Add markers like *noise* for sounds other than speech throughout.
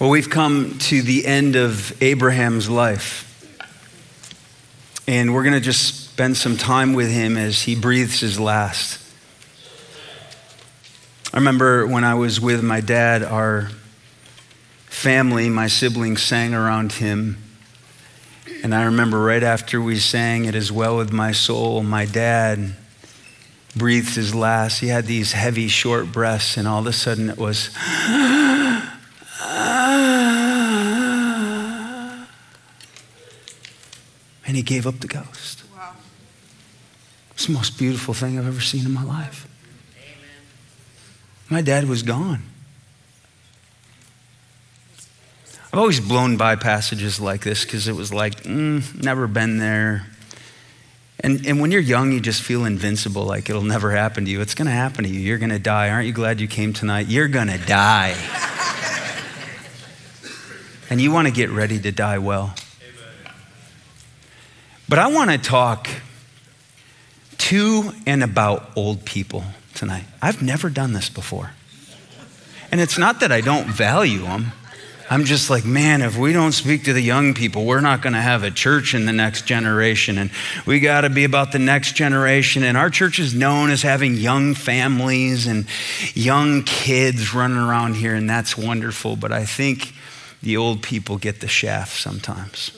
Well, we've come to the end of Abraham's life. And we're going to just spend some time with him as he breathes his last. I remember when I was with my dad, our family, my siblings sang around him. And I remember right after we sang It Is Well With My Soul, my dad breathed his last. He had these heavy, short breaths, and all of a sudden it was, he gave up the ghost. Wow. It's the most beautiful thing I've ever seen in my life. Amen. My dad was gone. I've always blown by passages like this because it was like, mm, never been there. And, and when you're young, you just feel invincible, like it'll never happen to you. It's going to happen to you. You're going to die. Aren't you glad you came tonight? You're going to die. *laughs* and you want to get ready to die well. But I want to talk to and about old people tonight. I've never done this before. And it's not that I don't value them. I'm just like, man, if we don't speak to the young people, we're not going to have a church in the next generation. And we got to be about the next generation. And our church is known as having young families and young kids running around here, and that's wonderful. But I think the old people get the shaft sometimes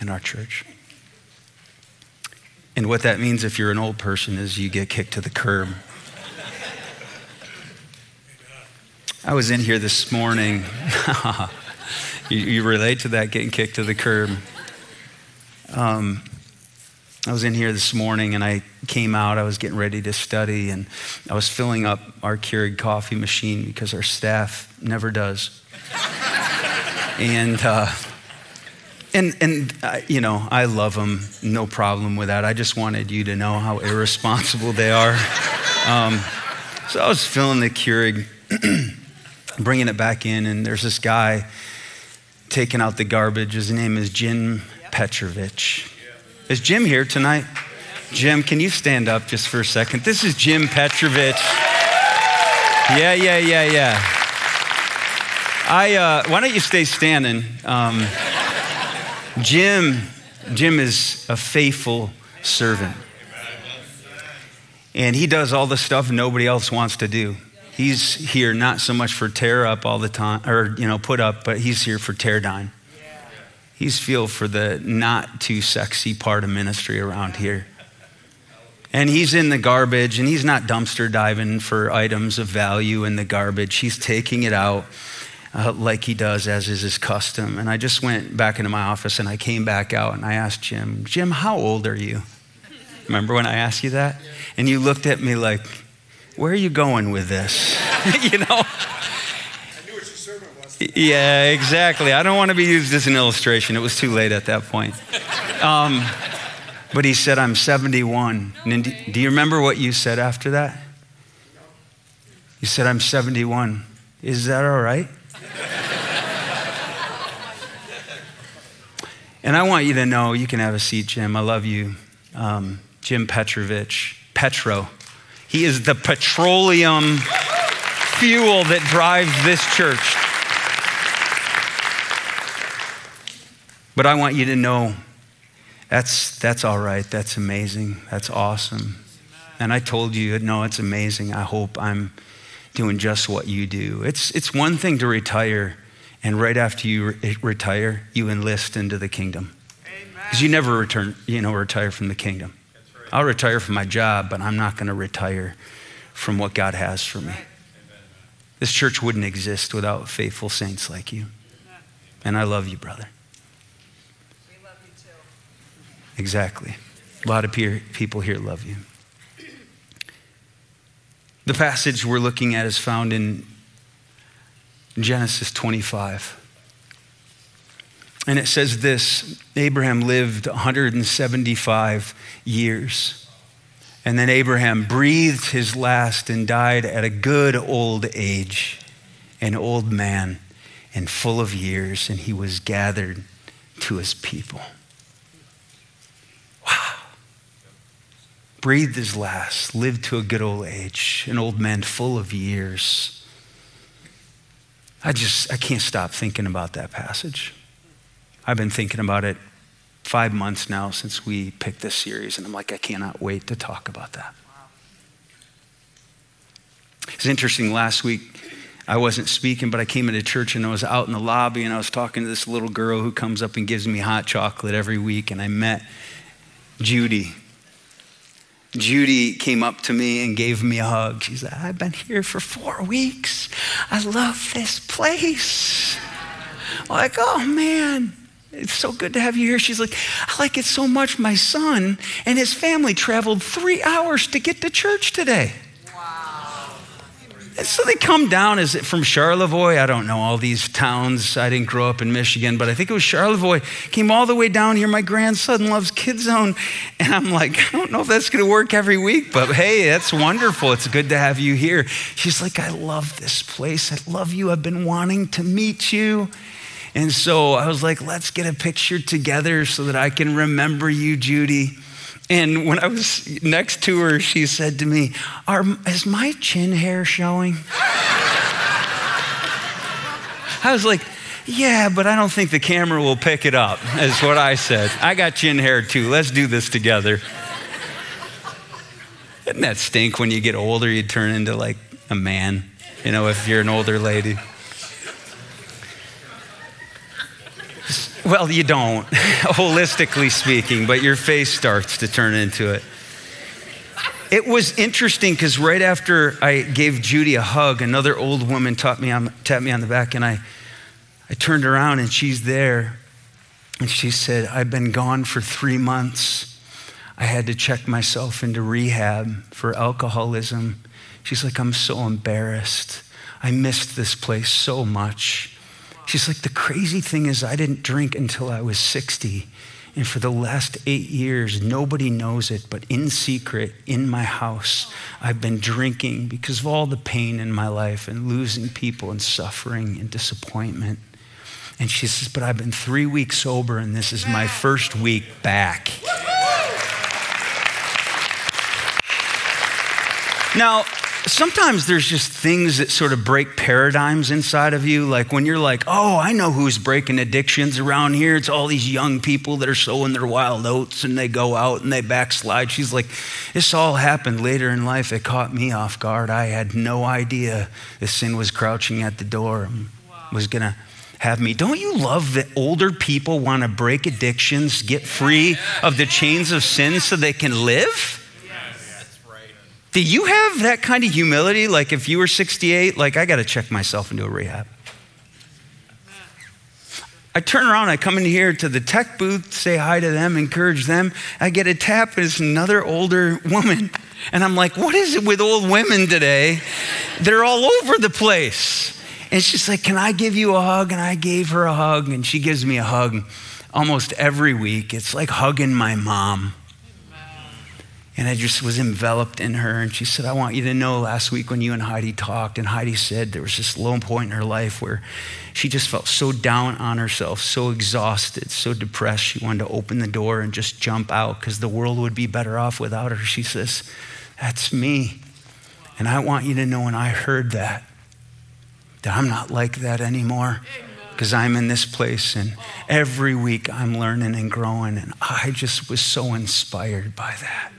in our church. And what that means if you're an old person is you get kicked to the curb. I was in here this morning. *laughs* you, you, relate to that getting kicked to the curb. Um, I was in here this morning and I came out. I was getting ready to study and I was filling up our Keurig coffee machine because our staff never does. *laughs* and, uh, and, and uh, you know, I love them, no problem with that. I just wanted you to know how irresponsible they are. Um, so I was filling the Keurig *clears throat* bringing it back in, and there's this guy taking out the garbage. His name is Jim Petrovich. Is Jim here tonight? Jim, can you stand up just for a second? This is Jim Petrovich. Yeah, yeah, yeah, yeah. I, uh, why don't you stay standing? Um, Jim, Jim is a faithful servant. And he does all the stuff nobody else wants to do. He's here not so much for tear up all the time, or, you know, put up, but he's here for tear down. He's feel for the not too sexy part of ministry around here. And he's in the garbage and he's not dumpster diving for items of value in the garbage. He's taking it out uh, like he does, as is his custom. And I just went back into my office and I came back out and I asked Jim, Jim, how old are you? Remember when I asked you that? And you looked at me like, where are you going with this? *laughs* you know? I knew what your servant was. Yeah, exactly. I don't want to be used as an illustration. It was too late at that point. Um, but he said, I'm 71. And do you remember what you said after that? You said, I'm 71. Is that all right? And I want you to know you can have a seat, Jim. I love you. Um, Jim Petrovich, Petro. He is the petroleum fuel that drives this church. But I want you to know that's, that's all right. That's amazing. That's awesome. And I told you, no, it's amazing. I hope I'm doing just what you do. It's, it's one thing to retire, and right after you re- retire, you enlist into the kingdom. Because you never return, you know, retire from the kingdom. I'll retire from my job, but I'm not going to retire from what God has for me. This church wouldn't exist without faithful saints like you. And I love you, brother. We love you too. Exactly. A lot of people here love you. The passage we're looking at is found in Genesis 25. And it says this Abraham lived 175 years. And then Abraham breathed his last and died at a good old age, an old man and full of years, and he was gathered to his people. Wow. Breathed his last, lived to a good old age, an old man full of years. I just, I can't stop thinking about that passage. I've been thinking about it five months now since we picked this series, and I'm like, I cannot wait to talk about that. It's interesting, last week I wasn't speaking, but I came into church and I was out in the lobby and I was talking to this little girl who comes up and gives me hot chocolate every week, and I met Judy. Judy came up to me and gave me a hug. She said, I've been here for four weeks. I love this place. I'm like, oh man, it's so good to have you here. She's like, I like it so much. My son and his family traveled three hours to get to church today. So they come down, is from Charlevoix? I don't know all these towns. I didn't grow up in Michigan, but I think it was Charlevoix. Came all the way down here. My grandson loves Kid Zone. And I'm like, I don't know if that's going to work every week, but hey, that's wonderful. It's good to have you here. She's like, I love this place. I love you. I've been wanting to meet you. And so I was like, let's get a picture together so that I can remember you, Judy. And when I was next to her, she said to me, Is my chin hair showing? I was like, Yeah, but I don't think the camera will pick it up, is what I said. I got chin hair too. Let's do this together. Doesn't that stink when you get older? You turn into like a man, you know, if you're an older lady. Well, you don't, *laughs* holistically speaking, but your face starts to turn into it. It was interesting because right after I gave Judy a hug, another old woman tapped me on, tapped me on the back, and I, I turned around and she's there. And she said, I've been gone for three months. I had to check myself into rehab for alcoholism. She's like, I'm so embarrassed. I missed this place so much. She's like, the crazy thing is, I didn't drink until I was 60. And for the last eight years, nobody knows it, but in secret, in my house, I've been drinking because of all the pain in my life and losing people and suffering and disappointment. And she says, But I've been three weeks sober, and this is my first week back. Now, sometimes there's just things that sort of break paradigms inside of you. Like when you're like, oh, I know who's breaking addictions around here. It's all these young people that are sowing their wild oats and they go out and they backslide. She's like, this all happened later in life. It caught me off guard. I had no idea the sin was crouching at the door and was going to have me. Don't you love that older people want to break addictions, get free of the chains of sin so they can live? Do you have that kind of humility? Like if you were 68, like I got to check myself into a rehab. I turn around, I come in here to the tech booth, say hi to them, encourage them. I get a tap, and it's another older woman. And I'm like, what is it with old women today? They're all over the place. And she's like, Can I give you a hug? And I gave her a hug, and she gives me a hug almost every week. It's like hugging my mom. And I just was enveloped in her. And she said, I want you to know last week when you and Heidi talked, and Heidi said there was this low point in her life where she just felt so down on herself, so exhausted, so depressed. She wanted to open the door and just jump out because the world would be better off without her. She says, That's me. And I want you to know when I heard that, that I'm not like that anymore because I'm in this place and every week I'm learning and growing. And I just was so inspired by that.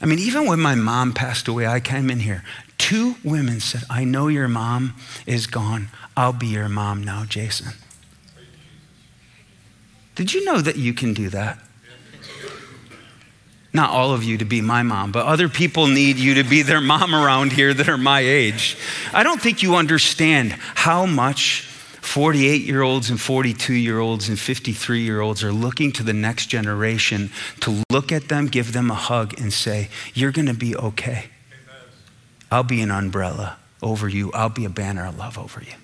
I mean, even when my mom passed away, I came in here. Two women said, I know your mom is gone. I'll be your mom now, Jason. Did you know that you can do that? Not all of you to be my mom, but other people need you to be their mom around here that are my age. I don't think you understand how much 48 year olds and 42 year olds and 53 year olds are looking to the next generation to look at them, give them a hug, and say, You're going to be okay. I'll be an umbrella over you, I'll be a banner of love over you.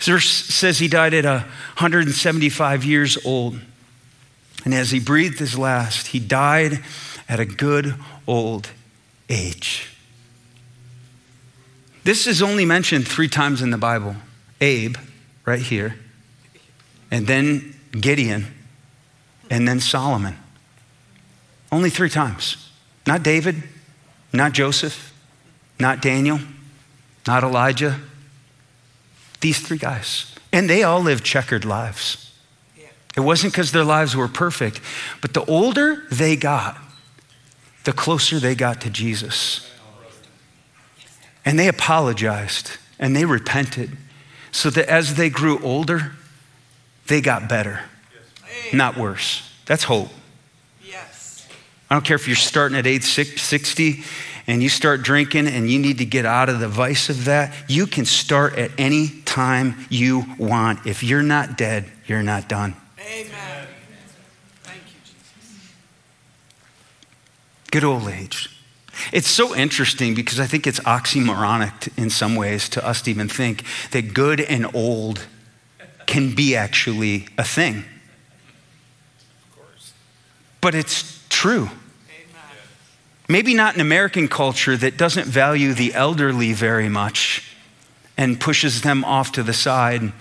verse says he died at 175 years old. And as he breathed his last, he died at a good old age. This is only mentioned three times in the Bible Abe, right here, and then Gideon, and then Solomon. Only three times. Not David, not Joseph, not Daniel, not Elijah. These three guys. And they all lived checkered lives. It wasn't because their lives were perfect, but the older they got, the closer they got to Jesus. And they apologized and they repented so that as they grew older, they got better, not worse. That's hope. Yes. I don't care if you're starting at age 60 and you start drinking and you need to get out of the vice of that. You can start at any time you want. If you're not dead, you're not done. Amen. Thank you, Jesus. Good old age. It's so interesting because I think it's oxymoronic in some ways to us to even think that good and old can be actually a thing. Of course. But it's true. Amen. Maybe not in American culture that doesn't value the elderly very much and pushes them off to the side.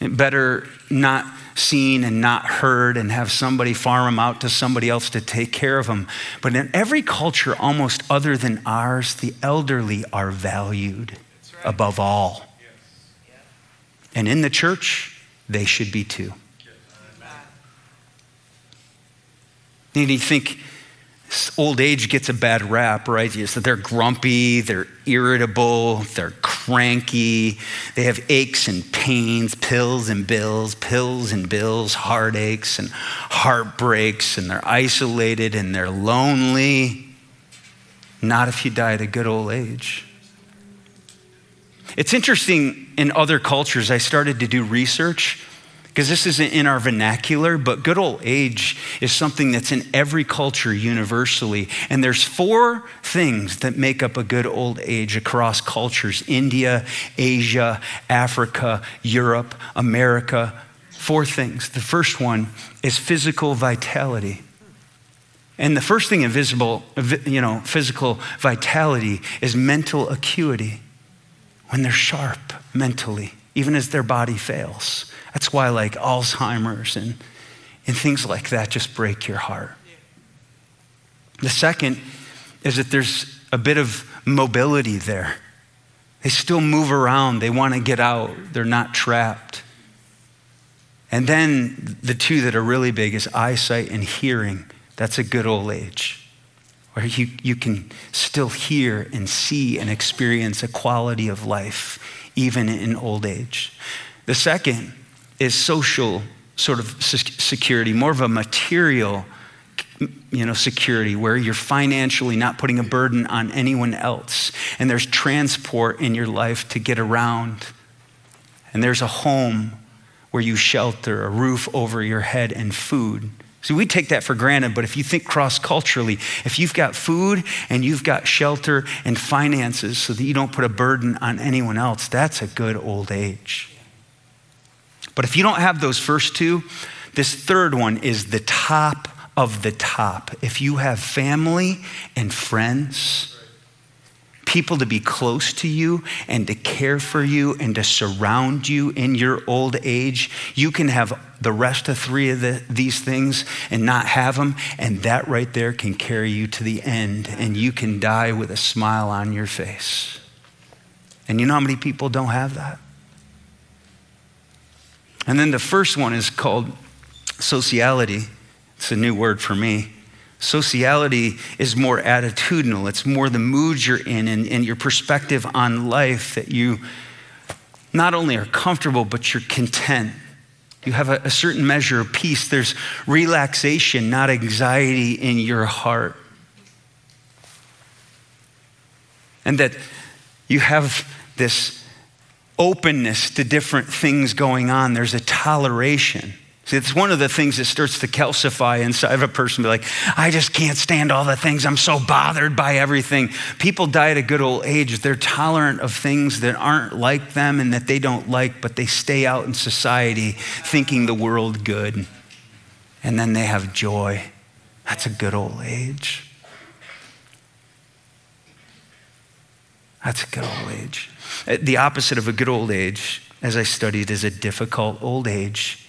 Better not seen and not heard and have somebody farm them out to somebody else to take care of them. But in every culture, almost other than ours, the elderly are valued above all. And in the church, they should be too. And you think old age gets a bad rap, right? So they're grumpy, they're irritable, they're cranky, they have aches and pains, pills and bills, pills and bills, heartaches and heartbreaks, and they're isolated and they're lonely. Not if you die at a good old age. It's interesting in other cultures, I started to do research because this isn't in our vernacular, but good old age is something that's in every culture universally. And there's four things that make up a good old age across cultures India, Asia, Africa, Europe, America. Four things. The first one is physical vitality. And the first thing in visible, you know, physical vitality is mental acuity. When they're sharp mentally, even as their body fails. That's why, like Alzheimer's and, and things like that just break your heart. The second is that there's a bit of mobility there. They still move around, they want to get out, they're not trapped. And then the two that are really big is eyesight and hearing. That's a good old age, where you, you can still hear and see and experience a quality of life, even in old age. The second is social sort of security, more of a material you know security where you're financially not putting a burden on anyone else. And there's transport in your life to get around. And there's a home where you shelter a roof over your head and food. So we take that for granted, but if you think cross culturally, if you've got food and you've got shelter and finances so that you don't put a burden on anyone else, that's a good old age. But if you don't have those first two, this third one is the top of the top. If you have family and friends, people to be close to you and to care for you and to surround you in your old age, you can have the rest of three of the, these things and not have them. And that right there can carry you to the end. And you can die with a smile on your face. And you know how many people don't have that? And then the first one is called sociality. It's a new word for me. Sociality is more attitudinal, it's more the mood you're in and, and your perspective on life that you not only are comfortable, but you're content. You have a, a certain measure of peace. There's relaxation, not anxiety in your heart. And that you have this openness to different things going on. There's a toleration. See, it's one of the things that starts to calcify inside of a person. Be like, I just can't stand all the things. I'm so bothered by everything. People die at a good old age. They're tolerant of things that aren't like them and that they don't like, but they stay out in society thinking the world good. And then they have joy. That's a good old age. That's a good old age. Uh, the opposite of a good old age, as I studied, is a difficult old age.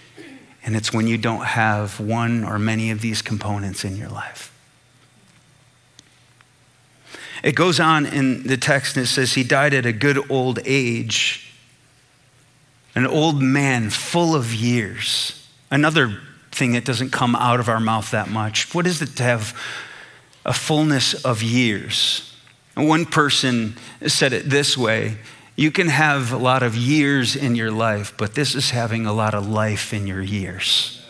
And it's when you don't have one or many of these components in your life. It goes on in the text and it says, He died at a good old age, an old man full of years. Another thing that doesn't come out of our mouth that much. What is it to have a fullness of years? And one person said it this way you can have a lot of years in your life, but this is having a lot of life in your years.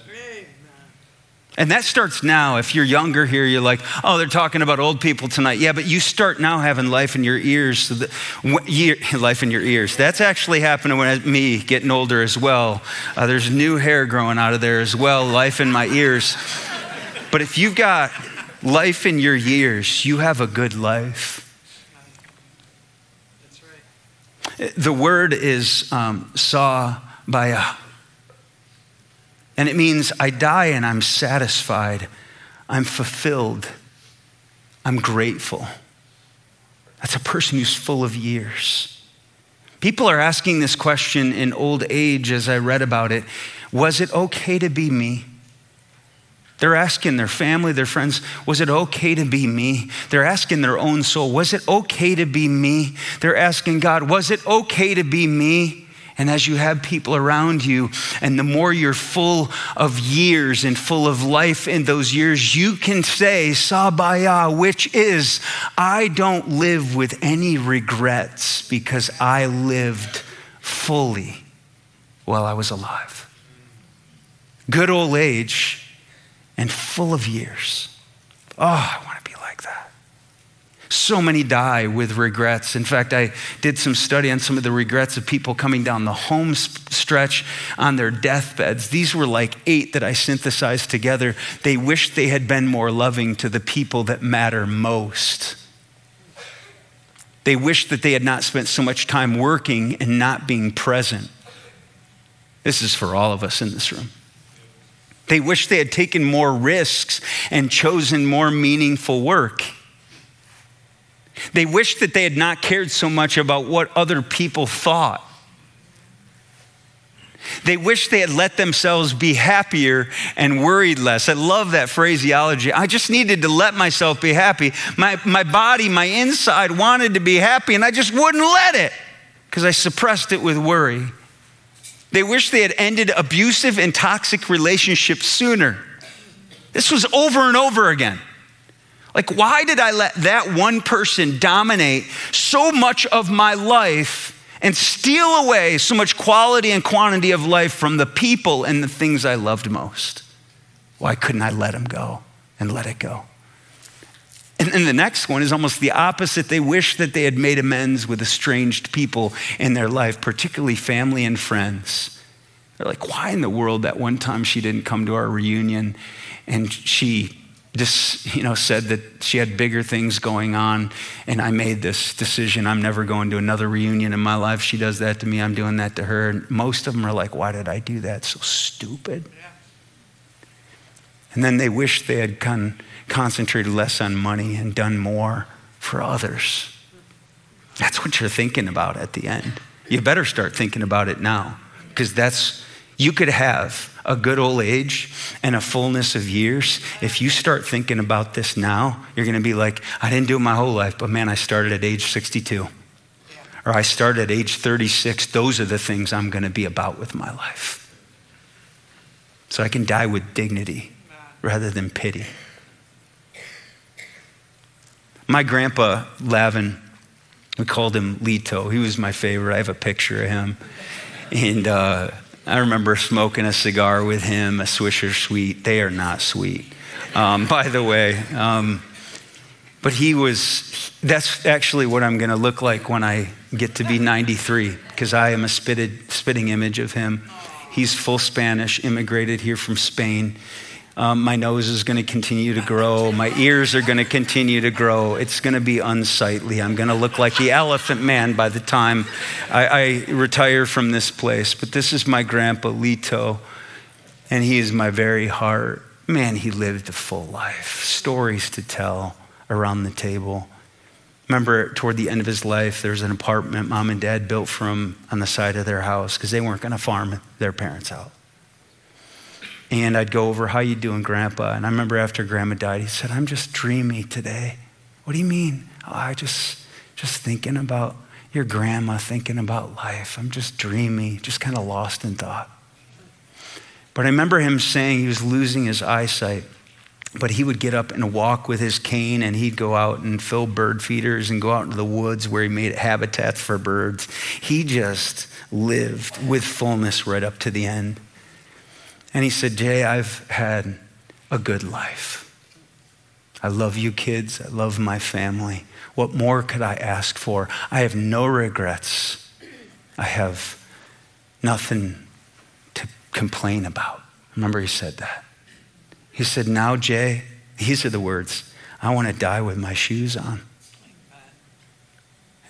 And that starts now. If you're younger here, you're like, oh, they're talking about old people tonight. Yeah, but you start now having life in your ears. So that, year, *laughs* life in your ears. That's actually happening with me getting older as well. Uh, there's new hair growing out of there as well, life in my ears. But if you've got life in your years, you have a good life. The word is um, saw by a. And it means I die and I'm satisfied, I'm fulfilled, I'm grateful. That's a person who's full of years. People are asking this question in old age as I read about it Was it okay to be me? They're asking their family, their friends, was it okay to be me? They're asking their own soul, was it okay to be me? They're asking God, was it okay to be me? And as you have people around you, and the more you're full of years and full of life in those years, you can say, Sabaya, which is, I don't live with any regrets because I lived fully while I was alive. Good old age and full of years. Oh, I want to be like that. So many die with regrets. In fact, I did some study on some of the regrets of people coming down the home stretch on their deathbeds. These were like eight that I synthesized together. They wished they had been more loving to the people that matter most. They wished that they had not spent so much time working and not being present. This is for all of us in this room. They wish they had taken more risks and chosen more meaningful work. They wish that they had not cared so much about what other people thought. They wish they had let themselves be happier and worried less. I love that phraseology. I just needed to let myself be happy. My, my body, my inside wanted to be happy, and I just wouldn't let it because I suppressed it with worry. They wish they had ended abusive and toxic relationships sooner. This was over and over again. Like, why did I let that one person dominate so much of my life and steal away so much quality and quantity of life from the people and the things I loved most? Why couldn't I let him go and let it go? And then the next one is almost the opposite. They wish that they had made amends with estranged people in their life, particularly family and friends. They're like, why in the world that one time she didn't come to our reunion and she just, you know, said that she had bigger things going on and I made this decision. I'm never going to another reunion in my life. She does that to me. I'm doing that to her. And most of them are like, why did I do that? So stupid. And then they wish they had con- concentrated less on money and done more for others. That's what you're thinking about at the end. You better start thinking about it now because that's, you could have a good old age and a fullness of years. If you start thinking about this now, you're going to be like, I didn't do it my whole life, but man, I started at age 62 or I started at age 36. Those are the things I'm going to be about with my life. So I can die with dignity rather than pity. My grandpa, Lavin, we called him Lito. He was my favorite. I have a picture of him. And uh, I remember smoking a cigar with him, a Swisher Sweet. They are not sweet, um, *laughs* by the way. Um, but he was, that's actually what I'm going to look like when I get to be 93, because I am a spitted, spitting image of him. He's full Spanish, immigrated here from Spain. Um, my nose is going to continue to grow. My ears are going to continue to grow. It's going to be unsightly. I'm going to look like the elephant man by the time I, I retire from this place. But this is my grandpa, Lito, and he is my very heart. Man, he lived a full life, stories to tell around the table. Remember, toward the end of his life, there's an apartment mom and dad built for him on the side of their house because they weren't going to farm their parents out. And I'd go over, how you doing, Grandpa? And I remember after Grandma died, he said, I'm just dreamy today. What do you mean? Oh, I just, just thinking about your grandma, thinking about life. I'm just dreamy, just kind of lost in thought. But I remember him saying he was losing his eyesight but he would get up and walk with his cane and he'd go out and fill bird feeders and go out into the woods where he made habitats for birds. He just lived with fullness right up to the end. And he said, Jay, I've had a good life. I love you kids. I love my family. What more could I ask for? I have no regrets. I have nothing to complain about. Remember, he said that. He said, Now, Jay, these are the words I want to die with my shoes on.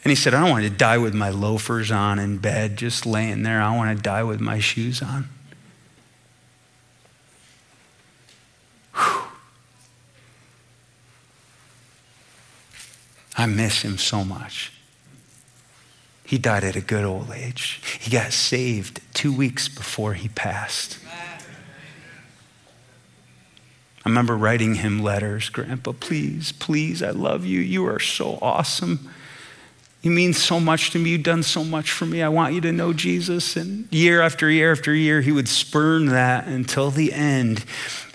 And he said, I don't want to die with my loafers on in bed, just laying there. I want to die with my shoes on. I miss him so much. He died at a good old age. He got saved two weeks before he passed. I remember writing him letters Grandpa, please, please, I love you. You are so awesome. You mean so much to me. You've done so much for me. I want you to know Jesus. And year after year after year, he would spurn that until the end.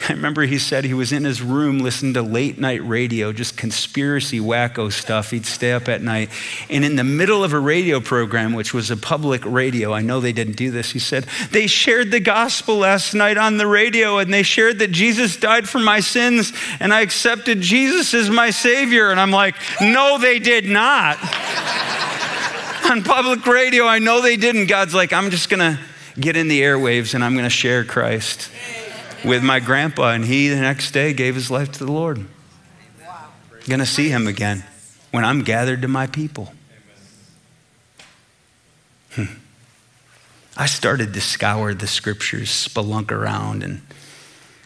*laughs* I remember he said he was in his room listening to late night radio, just conspiracy wacko stuff. He'd stay up at night. And in the middle of a radio program, which was a public radio, I know they didn't do this, he said, They shared the gospel last night on the radio and they shared that Jesus died for my sins and I accepted Jesus as my Savior. And I'm like, No, they did not. *laughs* on public radio, I know they didn't. God's like, I'm just going to get in the airwaves and I'm going to share Christ with my grandpa, and he the next day gave his life to the Lord. Wow. Gonna see him again when I'm gathered to my people. Hmm. I started to scour the scriptures, spelunk around, and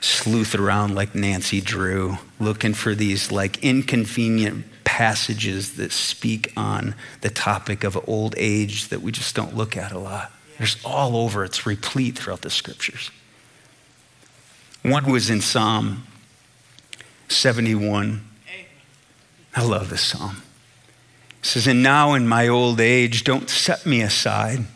sleuth around like Nancy Drew, looking for these like inconvenient passages that speak on the topic of old age that we just don't look at a lot. There's all over, it's replete throughout the scriptures. One was in Psalm 71. I love this psalm. It says, And now in my old age, don't set me aside.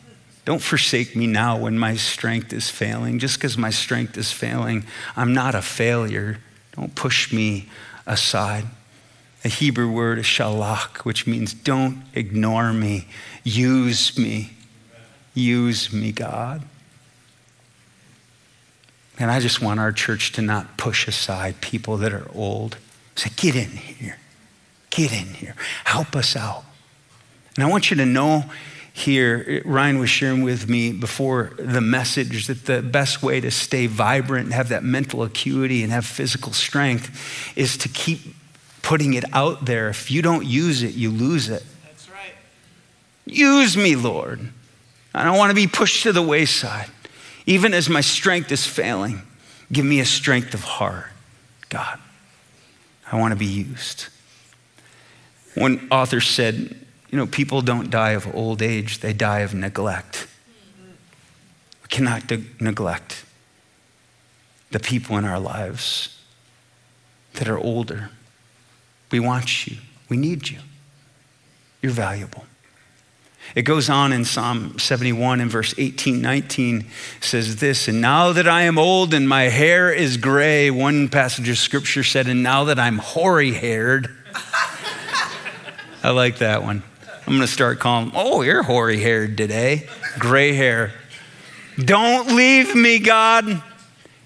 Don't forsake me now when my strength is failing. Just because my strength is failing, I'm not a failure. Don't push me aside. The Hebrew word is shalach, which means don't ignore me. Use me. Use me, God. And I just want our church to not push aside people that are old. Say, get in here. Get in here. Help us out. And I want you to know here, Ryan was sharing with me before the message that the best way to stay vibrant and have that mental acuity and have physical strength is to keep putting it out there. If you don't use it, you lose it. That's right. Use me, Lord. I don't want to be pushed to the wayside. Even as my strength is failing, give me a strength of heart, God. I want to be used. One author said, you know, people don't die of old age, they die of neglect. We cannot de- neglect the people in our lives that are older. We want you, we need you. You're valuable. It goes on in Psalm 71 in verse 18, 19 says this, and now that I am old and my hair is gray, one passage of scripture said, and now that I'm hoary haired. I like that one. I'm going to start calling, oh, you're hoary haired today, gray hair. Don't leave me, God.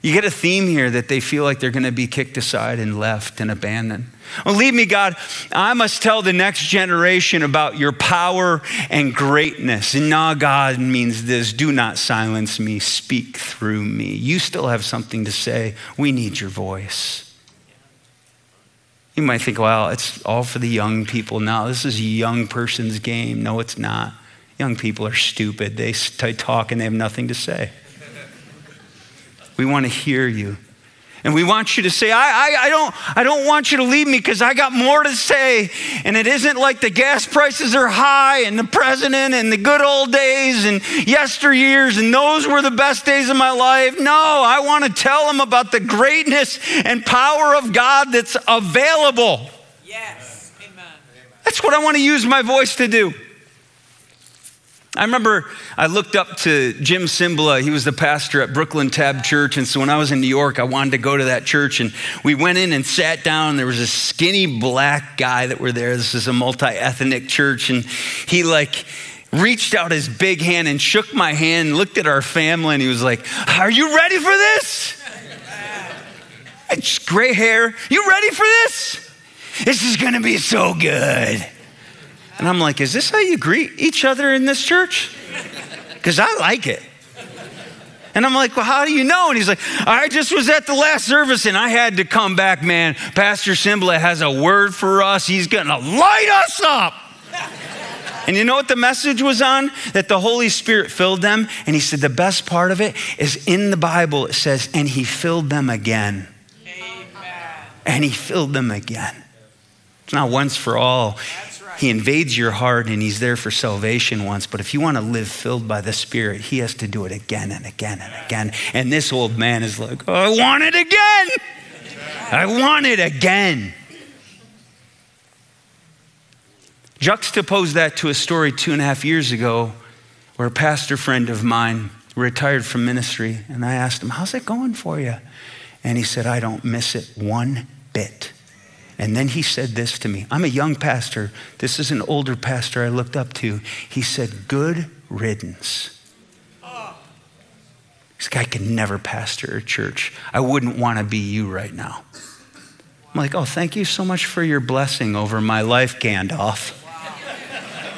You get a theme here that they feel like they're going to be kicked aside and left and abandoned. Well, leave me, God. I must tell the next generation about your power and greatness. And now, God means this do not silence me, speak through me. You still have something to say. We need your voice. You might think, well, it's all for the young people now. This is a young person's game. No, it's not. Young people are stupid. They talk and they have nothing to say. We want to hear you. And we want you to say, I, I, I, don't, I don't want you to leave me because I got more to say. And it isn't like the gas prices are high and the president and the good old days and yesteryears and those were the best days of my life. No, I want to tell them about the greatness and power of God that's available. Yes. Amen. That's what I want to use my voice to do. I remember I looked up to Jim Cymbala. He was the pastor at Brooklyn Tab Church. And so when I was in New York, I wanted to go to that church. And we went in and sat down. And There was a skinny black guy that were there. This is a multi ethnic church. And he, like, reached out his big hand and shook my hand, looked at our family, and he was like, Are you ready for this? *laughs* It's gray hair. You ready for this? This is going to be so good. And I'm like, is this how you greet each other in this church? Because I like it. And I'm like, well, how do you know? And he's like, I just was at the last service and I had to come back, man. Pastor Cymbala has a word for us. He's going to light us up. And you know what the message was on? That the Holy Spirit filled them. And he said, the best part of it is in the Bible, it says, and he filled them again. Amen. And he filled them again. It's not once for all. He invades your heart and he's there for salvation once, but if you want to live filled by the Spirit, he has to do it again and again and again. And this old man is like, oh, I want it again. I want it again. Juxtapose that to a story two and a half years ago where a pastor friend of mine retired from ministry, and I asked him, How's it going for you? And he said, I don't miss it one bit. And then he said this to me I'm a young pastor. This is an older pastor I looked up to. He said, Good riddance. This guy could never pastor a church. I wouldn't want to be you right now. I'm like, Oh, thank you so much for your blessing over my life, Gandalf.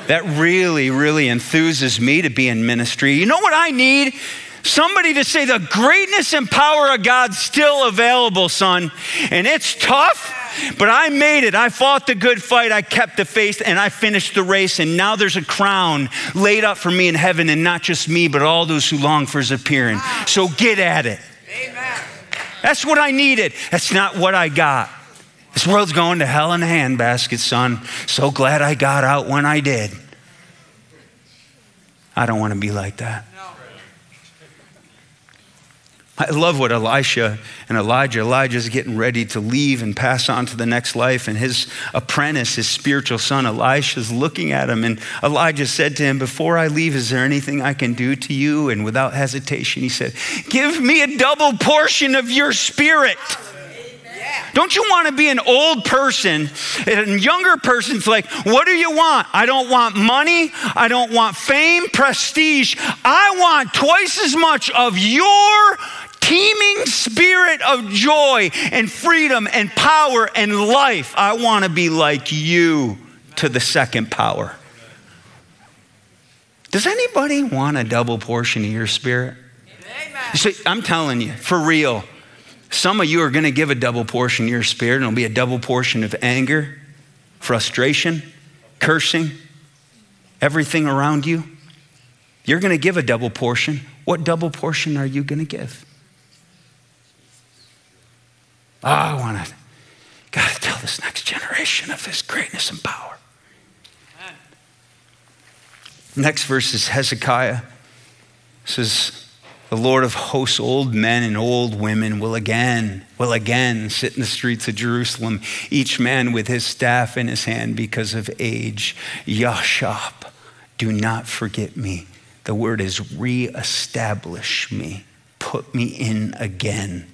That really, really enthuses me to be in ministry. You know what I need? Somebody to say the greatness and power of God's still available, son. And it's tough, but I made it. I fought the good fight. I kept the faith and I finished the race. And now there's a crown laid up for me in heaven, and not just me, but all those who long for his appearing. So get at it. Amen. That's what I needed. That's not what I got. This world's going to hell in a handbasket, son. So glad I got out when I did. I don't want to be like that. I love what Elisha and Elijah, Elijah's getting ready to leave and pass on to the next life. And his apprentice, his spiritual son, Elisha's looking at him. And Elijah said to him, Before I leave, is there anything I can do to you? And without hesitation, he said, Give me a double portion of your spirit. Don't you want to be an old person? And a younger person's like, what do you want? I don't want money. I don't want fame, prestige. I want twice as much of your teeming spirit of joy and freedom and power and life. I want to be like you to the second power. Does anybody want a double portion of your spirit? Amen. See, I'm telling you, for real. Some of you are going to give a double portion of your spirit, and it'll be a double portion of anger, frustration, cursing, everything around you. You're going to give a double portion. What double portion are you going to give? Oh, I want to, to tell this next generation of His greatness and power. Amen. Next verse is Hezekiah. Says, the Lord of hosts, old men and old women, will again, will again sit in the streets of Jerusalem, each man with his staff in his hand because of age. Yashab, do not forget me. The word is reestablish me, put me in again.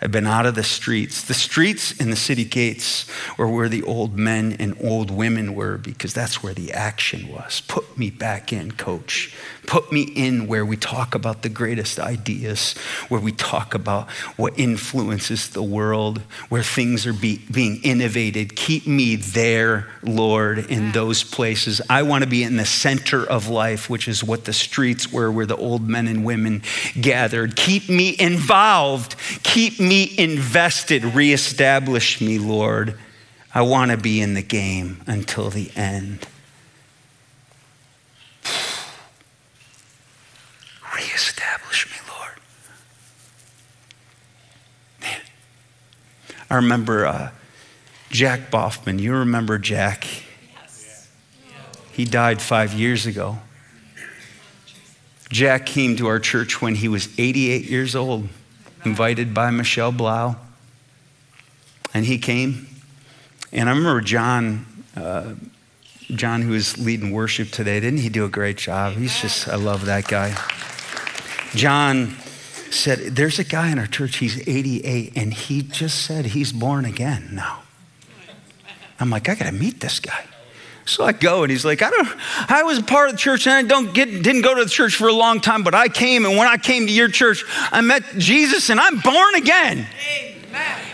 I've been out of the streets. The streets and the city gates were where the old men and old women were because that's where the action was. Put me back in, coach. Put me in where we talk about the greatest ideas, where we talk about what influences the world, where things are be, being innovated. Keep me there, Lord, in those places. I want to be in the center of life, which is what the streets were, where the old men and women gathered. Keep me involved. Keep me invested. Reestablish me, Lord. I want to be in the game until the end. Reestablish me, Lord. Man. I remember uh, Jack Boffman. You remember Jack? Yes. He died five years ago. Jack came to our church when he was 88 years old, invited by Michelle Blau. And he came. And I remember John uh, John, who is leading worship today, didn't he do a great job? He's just, I love that guy. John said, There's a guy in our church, he's 88, and he just said he's born again now. I'm like, I got to meet this guy. So I go, and he's like, I don't. I was part of the church, and I don't get, didn't go to the church for a long time, but I came, and when I came to your church, I met Jesus, and I'm born again. Amen.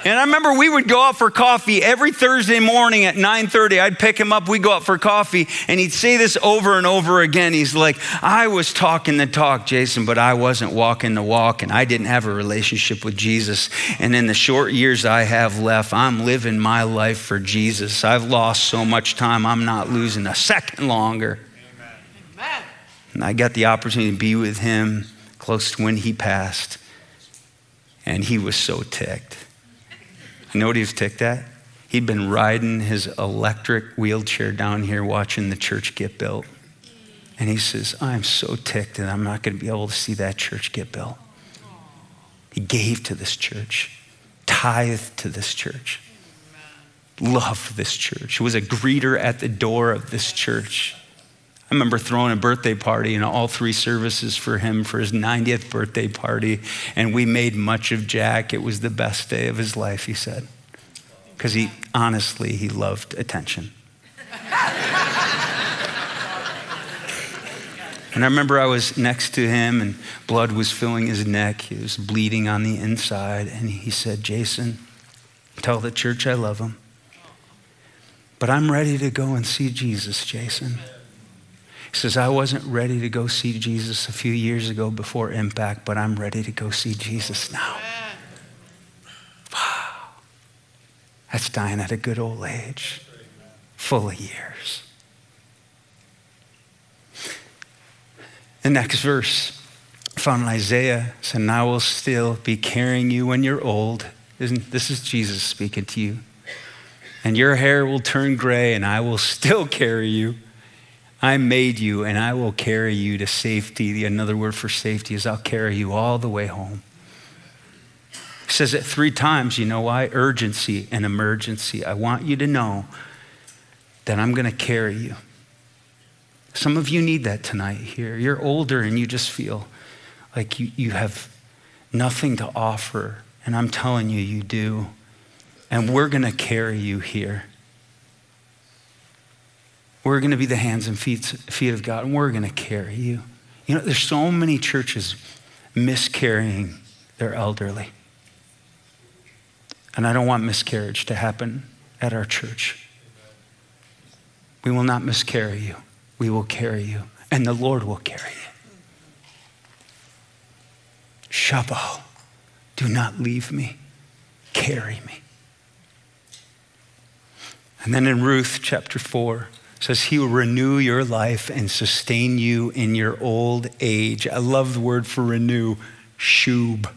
And I remember we would go out for coffee every Thursday morning at 9:30. I'd pick him up, we'd go out for coffee, and he'd say this over and over again. He's like, I was talking the talk, Jason, but I wasn't walking the walk, and I didn't have a relationship with Jesus. And in the short years I have left, I'm living my life for Jesus. I've lost so much time, I'm not losing a second longer. Amen. And I got the opportunity to be with him close to when he passed. And he was so ticked. You know what he was ticked at? He'd been riding his electric wheelchair down here watching the church get built. And he says, I'm so ticked that I'm not going to be able to see that church get built. He gave to this church, tithed to this church, loved this church, He was a greeter at the door of this church. I remember throwing a birthday party and all three services for him for his 90th birthday party. And we made much of Jack. It was the best day of his life, he said. Because he, honestly, he loved attention. and I remember I was next to him and blood was filling his neck. He was bleeding on the inside. And he said, Jason, tell the church I love them. But I'm ready to go and see Jesus, Jason. Says, I wasn't ready to go see Jesus a few years ago before Impact, but I'm ready to go see Jesus now. Wow. That's dying at a good old age, full of years. The next verse, found in Isaiah, said, I will still be carrying you when you're old. Isn't, this is Jesus speaking to you. And your hair will turn gray, and I will still carry you. I made you and I will carry you to safety. Another word for safety is I'll carry you all the way home. He says it three times. You know why? Urgency and emergency. I want you to know that I'm going to carry you. Some of you need that tonight here. You're older and you just feel like you, you have nothing to offer. And I'm telling you, you do. And we're going to carry you here. We're going to be the hands and feet, feet of God, and we're going to carry you. You know, there's so many churches miscarrying their elderly. And I don't want miscarriage to happen at our church. We will not miscarry you. We will carry you, and the Lord will carry you. Shabo, do not leave me. Carry me. And then in Ruth chapter 4, says he will renew your life and sustain you in your old age. I love the word for renew, shub.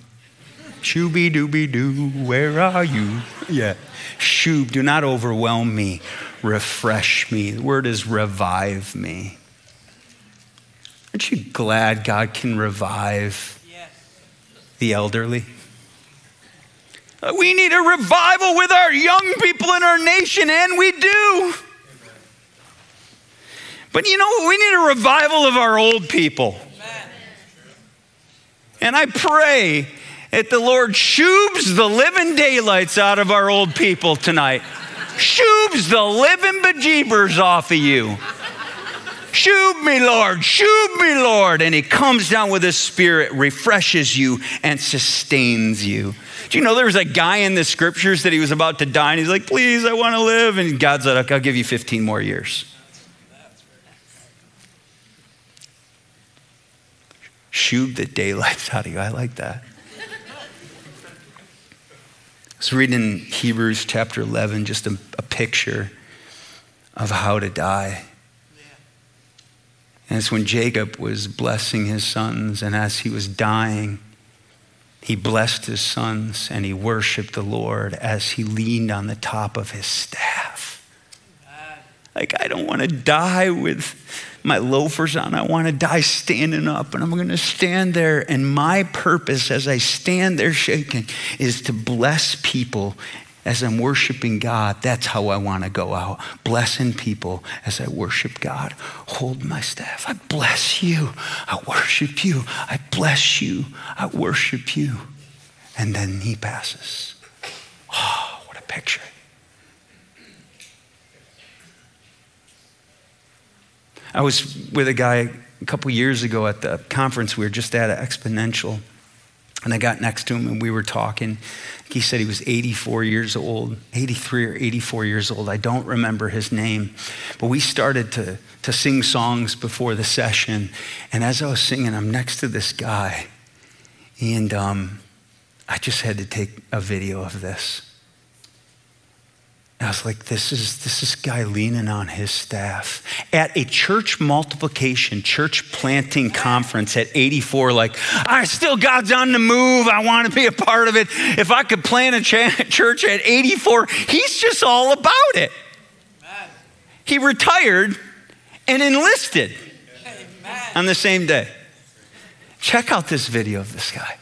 Shooby dooby doo, where are you? Yeah. Shub, do not overwhelm me, refresh me. The word is revive me. Aren't you glad God can revive the elderly? We need a revival with our young people in our nation, and we do. But you know what? We need a revival of our old people. And I pray that the Lord shoobs the living daylights out of our old people tonight. shoobs the living bejeebers off of you. Shoob me, Lord, shoob me, Lord. And he comes down with his spirit, refreshes you, and sustains you. Do you know there was a guy in the scriptures that he was about to die, and he's like, please, I want to live. And God's like, I'll give you 15 more years. Shoob the daylights *laughs* out of you. I like that. I was reading in Hebrews chapter 11 just a, a picture of how to die. And it's when Jacob was blessing his sons, and as he was dying, he blessed his sons and he worshiped the Lord as he leaned on the top of his staff. Like, I don't want to die with my loafers on. I want to die standing up, and I'm going to stand there. And my purpose as I stand there shaking is to bless people as I'm worshiping God, that's how I want to go out. Blessing people as I worship God. Hold my staff. I bless you. I worship you. I bless you. I worship you. And then he passes. Oh, what a picture. I was with a guy a couple years ago at the conference we were just at, Exponential. And I got next to him and we were talking. He said he was 84 years old, 83 or 84 years old. I don't remember his name. But we started to, to sing songs before the session. And as I was singing, I'm next to this guy. And um, I just had to take a video of this. I was like, this is this is guy leaning on his staff at a church multiplication, church planting conference at 84. Like, I still God's on the move. I want to be a part of it. If I could plant a *laughs* church at 84, he's just all about it. He retired and enlisted on the same day. Check out this video of this guy.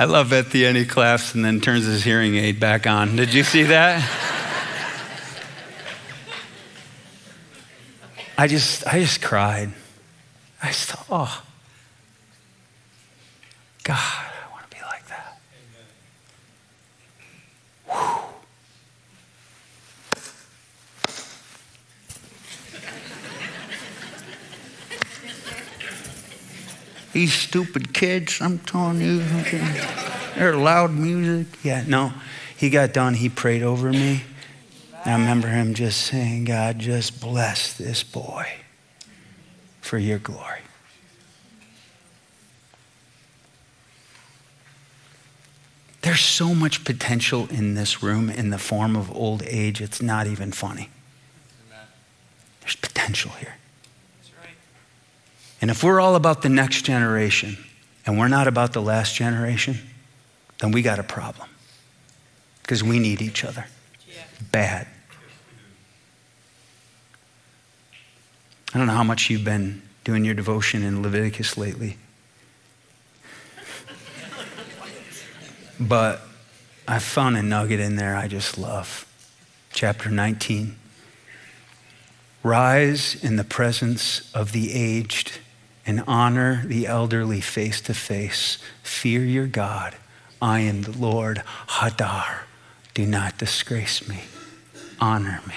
I love at the end he claps and then turns his hearing aid back on. Did you see that? I just, I just cried. I just thought, oh, God, I want to be like that. Whew. These stupid kids, I'm telling you, they're loud music. Yeah, no. He got done, he prayed over me. And I remember him just saying, God, just bless this boy for your glory. There's so much potential in this room in the form of old age, it's not even funny. There's potential here. And if we're all about the next generation and we're not about the last generation, then we got a problem because we need each other yeah. bad. I don't know how much you've been doing your devotion in Leviticus lately, but I found a nugget in there I just love. Chapter 19. Rise in the presence of the aged and honor the elderly face to face. Fear your God. I am the Lord. Hadar. Do not disgrace me. Honor me.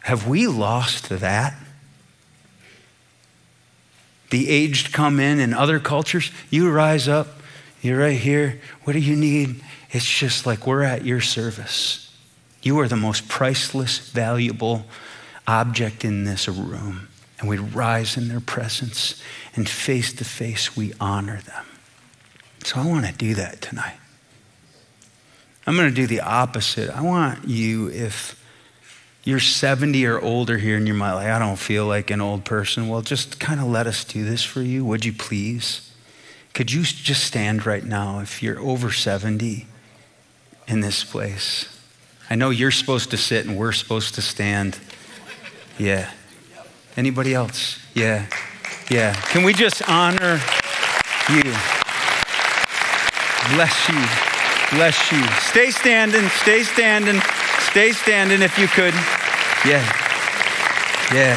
Have we lost that? The aged come in in other cultures. You rise up. You're right here. What do you need? It's just like we're at your service. You are the most priceless, valuable object in this room and we rise in their presence, and face to face we honor them. So I want to do that tonight. I'm going to do the opposite. I want you, if you're 70 or older here and you're like, I don't feel like an old person, well, just kind of let us do this for you. Would you please? Could you just stand right now if you're over 70 in this place? I know you're supposed to sit and we're supposed to stand. Yeah. Anybody else? Yeah. Yeah. Can we just honor you? Bless you. Bless you. Stay standing. Stay standing. Stay standing if you could. Yeah. Yeah.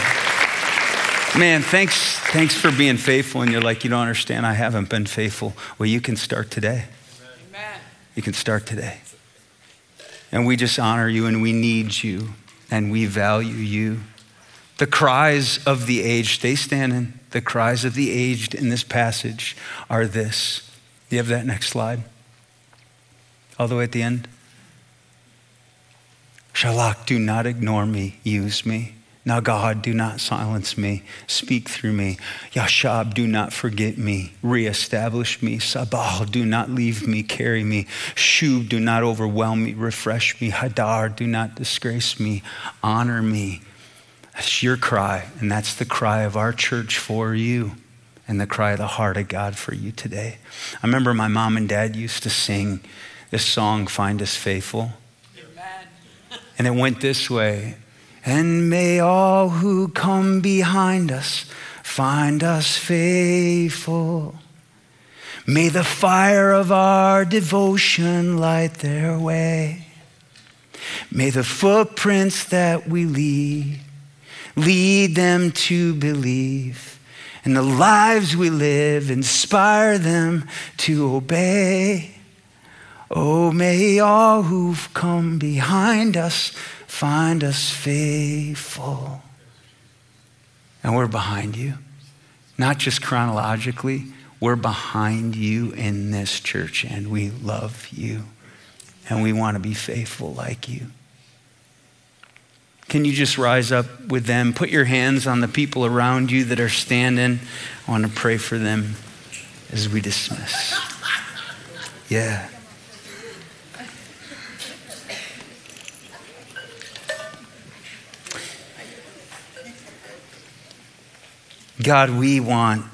Man, thanks, thanks for being faithful. And you're like, you don't understand, I haven't been faithful. Well, you can start today. Amen. You can start today. And we just honor you and we need you and we value you. The cries of the aged, stay standing. The cries of the aged in this passage are this. You have that next slide? all the way at the end. Shalak, do not ignore me, use me. Now, God, do not silence me. Speak through me. Yashab, do not forget me. Reestablish me. Sabal, do not leave me. Carry me. Shub, do not overwhelm me. Refresh me. Hadar, do not disgrace me. Honor me. That's your cry, and that's the cry of our church for you, and the cry of the heart of God for you today. I remember my mom and dad used to sing this song, Find Us Faithful. And it went this way And may all who come behind us find us faithful. May the fire of our devotion light their way. May the footprints that we lead lead them to believe. And the lives we live inspire them to obey. Oh, may all who've come behind us find us faithful. And we're behind you, not just chronologically, we're behind you in this church, and we love you, and we want to be faithful like you. Can you just rise up with them? Put your hands on the people around you that are standing. I want to pray for them as we dismiss. Yeah. God, we want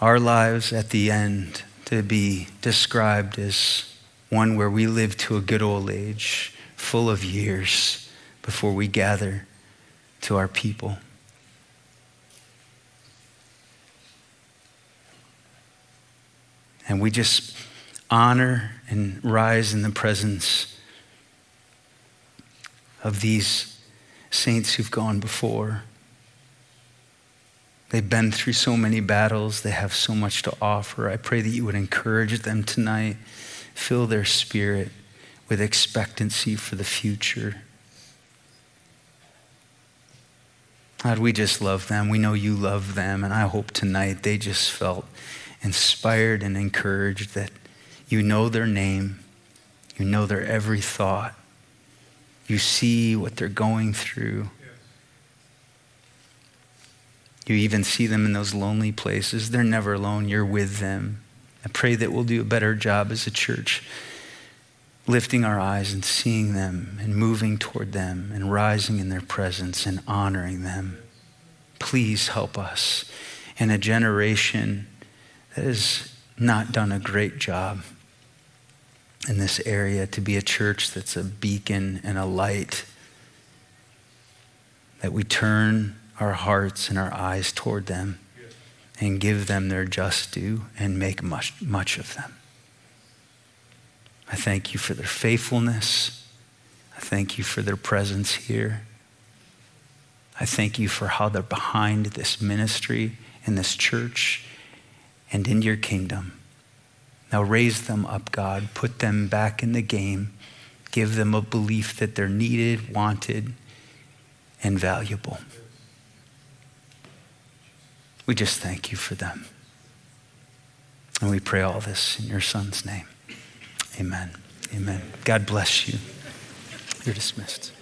our lives at the end to be described as one where we live to a good old age, full of years before we gather to our people. And we just honor and rise in the presence of these saints who've gone before. They've been through so many battles, they have so much to offer. I pray that you would encourage them tonight, fill their spirit with expectancy for the future. God, we just love them. We know you love them. And I hope tonight they just felt inspired and encouraged that you know their name, you know their every thought, you see what they're going through. You even see them in those lonely places. They're never alone, you're with them. I pray that we'll do a better job as a church lifting our eyes and seeing them and moving toward them and rising in their presence and honoring them. Please help us in a generation that has not done a great job in this area to be a church that's a beacon and a light, that we turn our hearts and our eyes toward them and give them their just due and make much, much of them. I thank you for their faithfulness. I thank you for their presence here. I thank you for how they're behind this ministry in this church and in your kingdom. Now raise them up, God. Put them back in the game. Give them a belief that they're needed, wanted, and valuable. We just thank you for them. And we pray all this in your son's name. Amen. Amen. God bless you. You're dismissed.